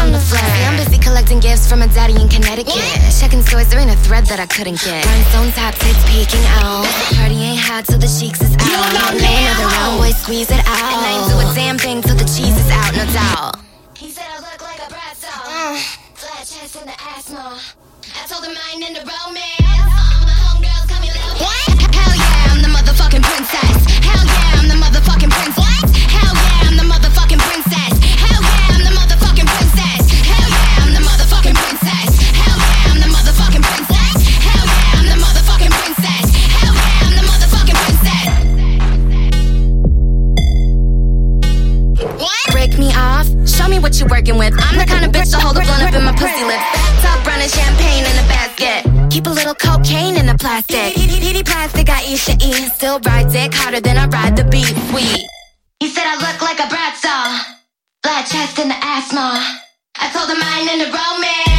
time to flirt. See, I'm busy collecting gifts from a daddy in Connecticut. Checking stores, there ain't a thread that I couldn't get. Rhinestone top tits peeking out. Party ain't hot till the cheeks is out. Lay another round, boy, squeeze it out. And I ain't do a damn thing till the cheese is out, no doubt. He said I look like a Bratz doll. Uh. Flat chest and the asthma. I told him I ain't into romance. All my homegirls call me Lil Hell what you working with. I'm the kind of bitch to hold a blunt up in my pussy lips. Top running champagne in a basket. Keep a little cocaine in the plastic. Petey plastic, I eat shit eat. Still ride dick harder than I ride the beat. Sweet. He said I look like a Bratz doll. Flat chest and the asthma. I told him I ain't into romance.